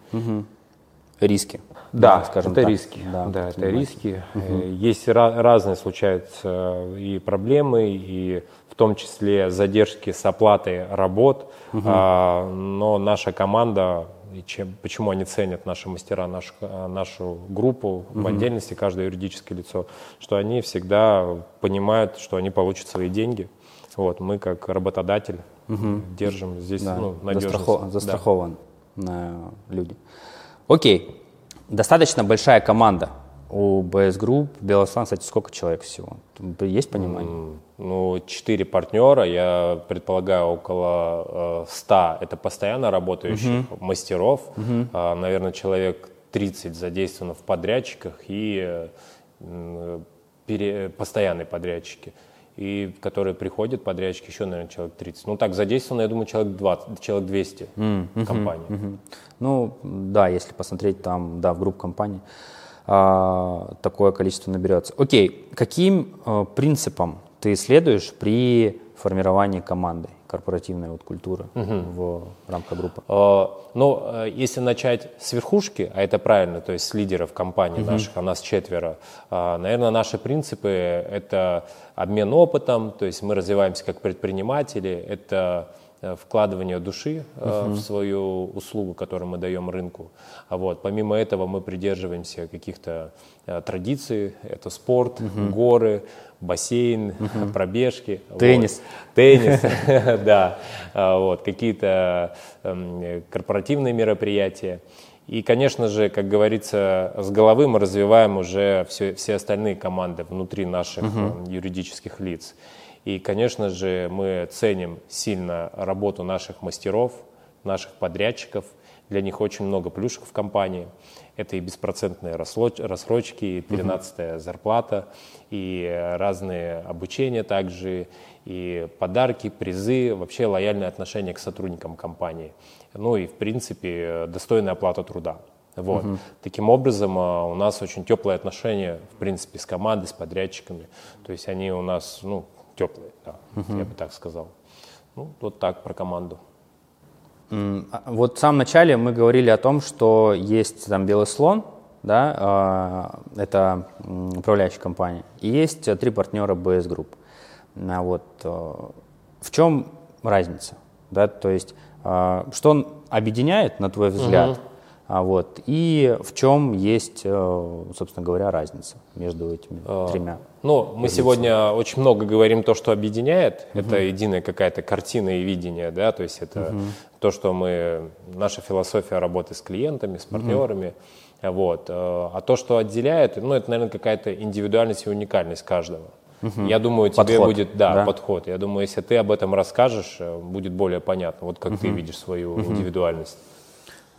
B: Риски.
C: Да,
B: скажем
C: это
B: так.
C: риски.
B: Да,
C: Да, это риски. Э, Есть ра- разные случаются и проблемы, и в том числе задержки с оплатой работ. А, но наша команда, и чем, почему они ценят наши мастера, нашу, э, нашу группу, в отдельности каждое юридическое лицо, что они всегда понимают, что они получат свои деньги. Вот, мы как работодатель держим здесь
B: Да,
C: ну, надежность.
B: застрахо-
C: Да.
B: застрахован на люди. Окей, достаточно большая команда у BS Group. Белослан, кстати, сколько человек всего? Есть понимание?
C: М, Ну, четыре партнера, я предполагаю, около э, 100 это постоянно работающих мастеров, А, наверное, человек 30 задействовано в подрядчиках и э, пере- постоянные подрядчики. И которые приходят, подрядчики, еще, наверное, человек 30. Ну, так, задействовано, я думаю, человек 20, человек 200 в компании.
B: Мгм. Ну, да, если посмотреть там, да, в группу компаний, а, такое количество наберется. Окей, каким э, принципам ты следуешь при формировании команды, корпоративной вот культуры в рамках группы?
C: Э, Ну, э, если начать с верхушки, а это правильно, то есть с лидеров компании наших, а нас четверо, наверное, наши принципы – это обмен опытом, то есть мы развиваемся как предприниматели, это вкладывание души э, в свою услугу, которую мы даем рынку. А вот, помимо этого мы придерживаемся каких-то э, традиций, это спорт, горы, бассейн, пробежки. вот.
B: Теннис.
C: Теннис, да, А, вот, какие-то эм, корпоративные мероприятия. И, конечно же, как говорится, с головы мы развиваем уже все, все остальные команды внутри наших эм, юридических лиц. И, конечно же, мы ценим сильно работу наших мастеров, наших подрядчиков. Для них очень много плюшек в компании. Это и беспроцентные рассроч- рассрочки, и 13 зарплата, и разные обучения также, и подарки, призы, вообще лояльное отношение к сотрудникам компании. Ну и, в принципе, достойная оплата труда. Вот. Таким образом, э, у нас очень теплые отношения, в принципе, с командой, с подрядчиками. То есть они у нас, ну, теплые, да, я бы так сказал. Ну, вот так про команду.
B: А Вот в самом начале мы говорили о том, что есть там белый слон, да, а, это управляющая компания, и есть три партнера BS Group. А Вот, э, в чем разница? Да, то есть, что он объединяет, на твой взгляд, А вот. И в чем есть, э, собственно говоря, разница между этими а, тремя?
C: Ну, мы сегодня очень много говорим то, что объединяет. Угу. Это единая какая-то картина и видение, да, то есть это угу. то, что мы, наша философия работы с клиентами, с партнерами. Угу. Вот. Э, а то, что отделяет, ну, это, наверное, какая-то индивидуальность и уникальность каждого. Угу. Я думаю, тебе подход, будет, да, да, подход. Я думаю, если ты об этом расскажешь, э, будет более понятно, вот как угу. ты видишь свою угу. индивидуальность.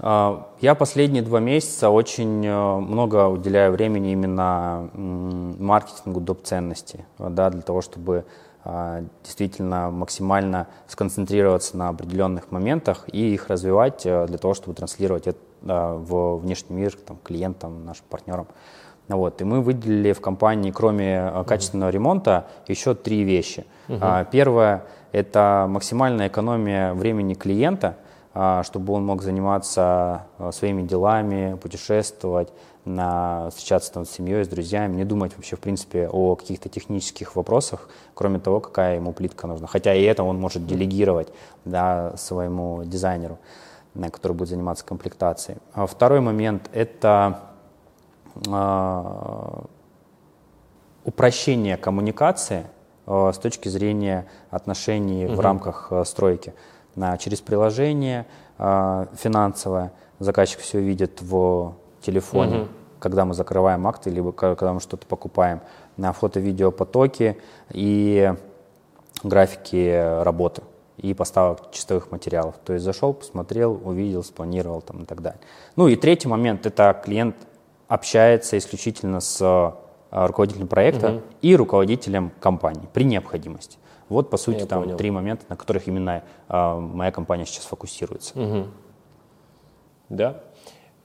B: А, я последние два месяца очень э, много уделяю времени именно маркетингу доп. ценностей, да, для того, чтобы а, действительно максимально сконцентрироваться на определенных моментах и их развивать э, для того, чтобы транслировать это в внешний мир там, клиентам, нашим партнерам. Вот. И мы выделили в компании, кроме э, качественного ремонта, еще три вещи. Uh-huh. Первое – это максимальная экономия времени клиента – чтобы он мог заниматься а, своими делами, путешествовать, на, встречаться там, с семьей, с друзьями, не думать вообще, в принципе, о каких-то технических вопросах, кроме того, какая ему плитка нужна. Хотя и это он может делегировать да, своему дизайнеру, который будет заниматься комплектацией. А второй момент – это э, упрощение коммуникации э, с точки зрения отношений угу. в рамках э, стройки через приложение а, финансовое. Заказчик все видит в телефоне, угу. когда мы закрываем акты, либо когда мы что-то покупаем. На фото-видео потоки и графики работы и поставок чистовых материалов. То есть зашел, посмотрел, увидел, спланировал там, и так далее. Ну и третий момент – это клиент общается исключительно с а, руководителем проекта угу. и руководителем компании при необходимости. Вот, по сути, Я там понял. три момента, на которых именно э, моя компания сейчас фокусируется.
C: Угу. Да,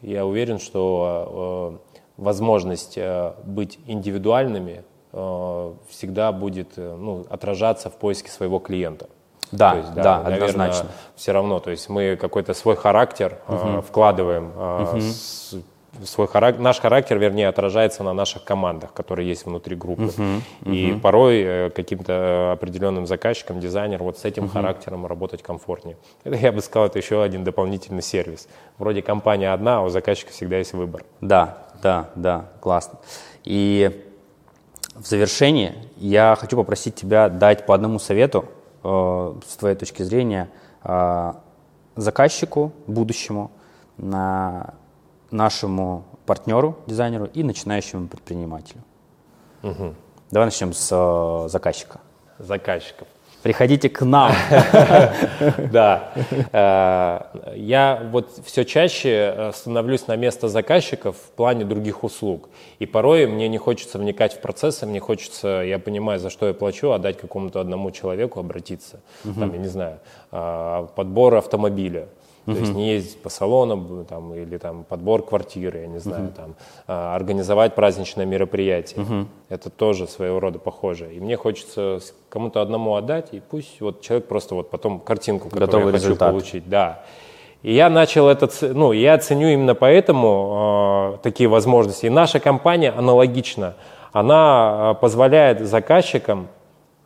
C: я уверен, что э, возможность э, быть индивидуальными э, всегда будет э, ну, отражаться в поиске своего клиента.
B: Да, есть, да, да наверное, однозначно.
C: Все равно, то есть мы какой-то свой характер угу. э, вкладываем э, угу. с, свой характер, наш характер, вернее, отражается на наших командах, которые есть внутри группы. Uh-huh, uh-huh. И порой э, каким-то определенным заказчикам, дизайнер, вот с этим uh-huh. характером работать комфортнее. Это, я бы сказал, это еще один дополнительный сервис. Вроде компания одна, а у заказчика всегда есть выбор.
B: Да, да, да, классно. И в завершении я хочу попросить тебя дать по одному совету э, с твоей точки зрения э, заказчику будущему на нашему партнеру, дизайнеру и начинающему предпринимателю. Угу. Давай начнем с э, заказчика.
C: Заказчиков.
B: Приходите к нам.
C: Да. Э, я вот все чаще э, становлюсь на место заказчиков в плане других услуг. И порой мне не хочется вникать в процессы, мне хочется, я понимаю, за что я плачу, отдать какому-то одному человеку, обратиться. Там, я не знаю, э, подбор автомобиля. То есть не ездить по салонам там, или там, подбор квартиры, я не знаю, uh там, а, организовать праздничное мероприятие. uh Это тоже своего рода похоже. И мне хочется кому-то одному отдать, и пусть вот человек просто вот потом картинку, которую Готовый я результат. хочу получить. Да. И я начал это, ну, я ценю именно поэтому э, такие возможности. И наша компания аналогично, она э, позволяет заказчикам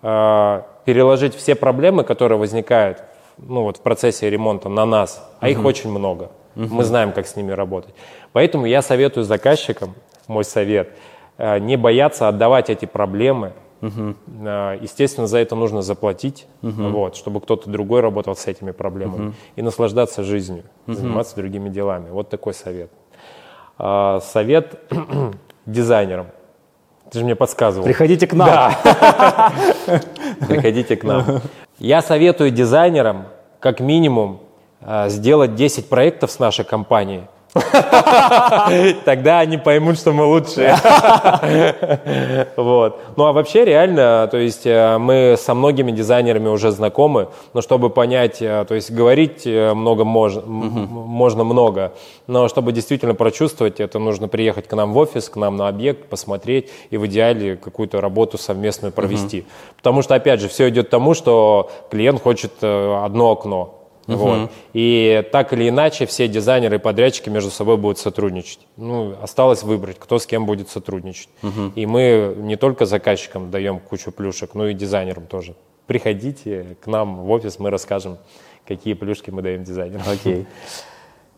C: э, переложить все проблемы, которые возникают ну, вот в процессе ремонта на нас, а uh их очень много. uh Мы знаем, как с ними работать. Поэтому я советую заказчикам, мой совет, э, не бояться отдавать эти проблемы. uh Естественно, за это нужно заплатить, uh вот, чтобы кто-то другой работал с этими проблемами. uh И наслаждаться жизнью, uh заниматься другими делами. Вот такой совет. А, совет дизайнерам. Ты же мне подсказывал.
B: Приходите к нам.
C: Да. Приходите к нам. Я советую дизайнерам как минимум э, сделать 10 проектов с нашей компанией – Тогда они поймут, что мы лучшие. Вот. Ну а вообще реально, то есть э, мы со многими дизайнерами уже знакомы, но чтобы понять, э, то есть говорить э, много можно, можно много, но чтобы действительно прочувствовать, это нужно приехать к нам в офис, к нам на объект, посмотреть и в идеале какую-то работу совместную провести. Потому что, опять же, все идет к тому, что клиент хочет одно окно, Угу. Вот. И так или иначе все дизайнеры и подрядчики между собой будут сотрудничать. Ну, осталось выбрать, кто с кем будет сотрудничать. Угу. И мы не только заказчикам даем кучу плюшек, но и дизайнерам тоже. Приходите к нам в офис, мы расскажем, какие плюшки мы даем дизайнерам.
B: Окей.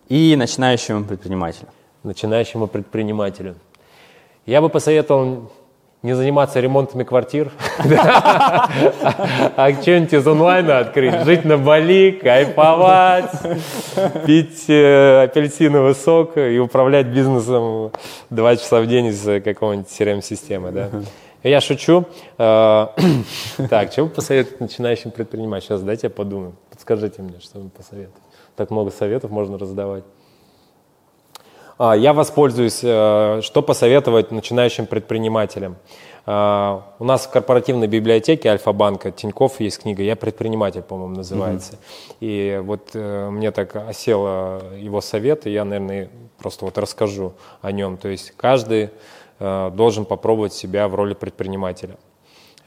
B: и начинающему предпринимателю?
C: Начинающему предпринимателю. Я бы посоветовал не заниматься ремонтами квартир, а что-нибудь из онлайна открыть, жить на Бали, кайфовать, пить э, апельсиновый сок и управлять бизнесом два часа в день из какого-нибудь CRM-системы, да. Я шучу. Э, так, что вы посоветуете начинающим предпринимателям? Сейчас дайте я подумаю. Подскажите мне, что вы посоветуете. Так много советов можно раздавать. А, я воспользуюсь, э, что посоветовать начинающим предпринимателям. А, у нас в корпоративной библиотеке Альфа-банка Тиньков есть книга «Я предприниматель», по-моему, называется. Mm-hmm. И вот э, мне так осела его совет, и я, наверное, просто вот расскажу о нем. То есть каждый э, должен попробовать себя в роли предпринимателя.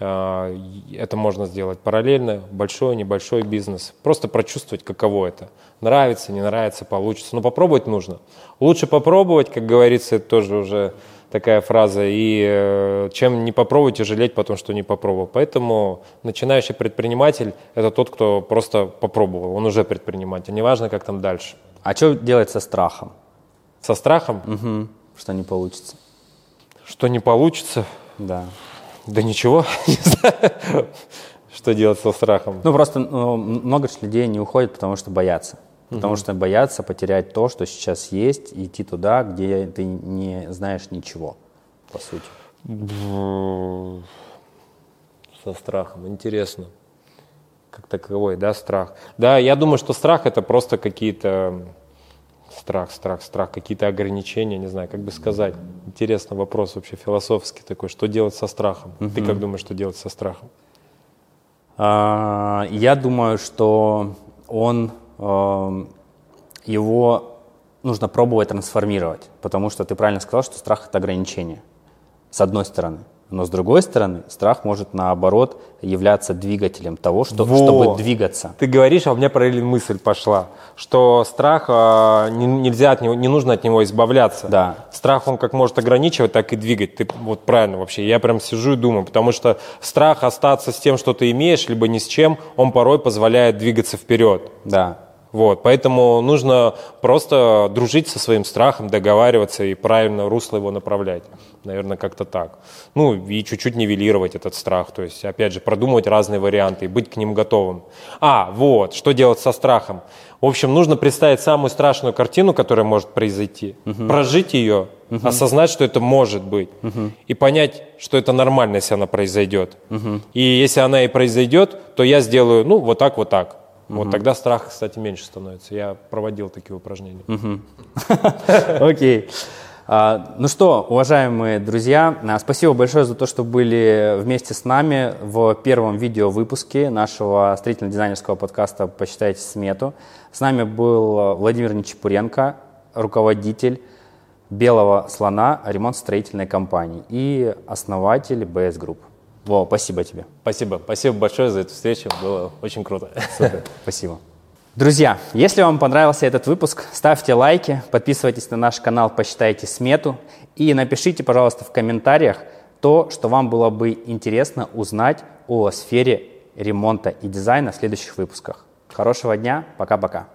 C: А, это можно сделать параллельно, большой, небольшой бизнес. Просто прочувствовать, каково это. Нравится, не нравится, получится. Но попробовать нужно. Лучше попробовать, как говорится, это тоже уже такая фраза. И э, чем не попробовать, жалеть потом, что не попробовал. Поэтому начинающий предприниматель – это тот, кто просто попробовал. Он уже предприниматель. Неважно, как там дальше.
B: А что делать со страхом?
C: Со страхом?
B: Угу. Что не получится.
C: Что не получится?
B: Да.
C: Да ничего, не знаю, что делать со страхом.
B: Ну, просто ну, много людей не уходят, потому что боятся. Потому что боятся потерять то, что сейчас есть, и идти туда, где ты не знаешь ничего, по сути.
C: Со страхом, интересно. Как таковой, да, страх. Да, я думаю, что страх это просто какие-то страх, страх, страх, какие-то ограничения, не знаю, как бы сказать. Интересный вопрос вообще философский такой, что делать со страхом? Угу. Ты как думаешь, что делать со страхом?
B: А, я думаю, что он, его нужно пробовать трансформировать, потому что ты правильно сказал, что страх это ограничение, с одной стороны. Но с другой стороны, страх может наоборот являться двигателем того, что, Во. чтобы двигаться.
C: Ты говоришь, а у меня параллельно мысль пошла, что страх э, не, нельзя от него, не нужно от него избавляться.
B: Да.
C: Страх он как может ограничивать, так и двигать. Ты вот правильно вообще. Я прям сижу и думаю, потому что страх остаться с тем, что ты имеешь, либо ни с чем, он порой позволяет двигаться вперед.
B: Да.
C: Вот, поэтому нужно просто дружить со своим страхом, договариваться и правильно русло его направлять. Наверное, как-то так. Ну, и чуть-чуть нивелировать этот страх. То есть, опять же, продумывать разные варианты и быть к ним готовым. А, вот, что делать со страхом? В общем, нужно представить самую страшную картину, которая может произойти, угу. прожить ее, угу. осознать, что это может быть, угу. и понять, что это нормально, если она произойдет. Угу. И если она и произойдет, то я сделаю, ну, вот так, вот так. Вот тогда страх, кстати, меньше становится. Я проводил такие упражнения.
B: Окей. А, ну что, уважаемые друзья, а, спасибо большое за то, что были вместе с нами в первом видео выпуске нашего строительно-дизайнерского подкаста «Посчитайте смету». С нами был Владимир Нечепуренко, руководитель «Белого слона» ремонт-строительной компании и основатель BS Group. Во, спасибо тебе.
C: Спасибо. Спасибо большое за эту встречу. Было очень круто.
B: Супер. Спасибо. Друзья, если вам понравился этот выпуск, ставьте лайки, подписывайтесь на наш канал, посчитайте смету и напишите, пожалуйста, в комментариях то, что вам было бы интересно узнать о сфере ремонта и дизайна в следующих выпусках. Хорошего дня, пока-пока.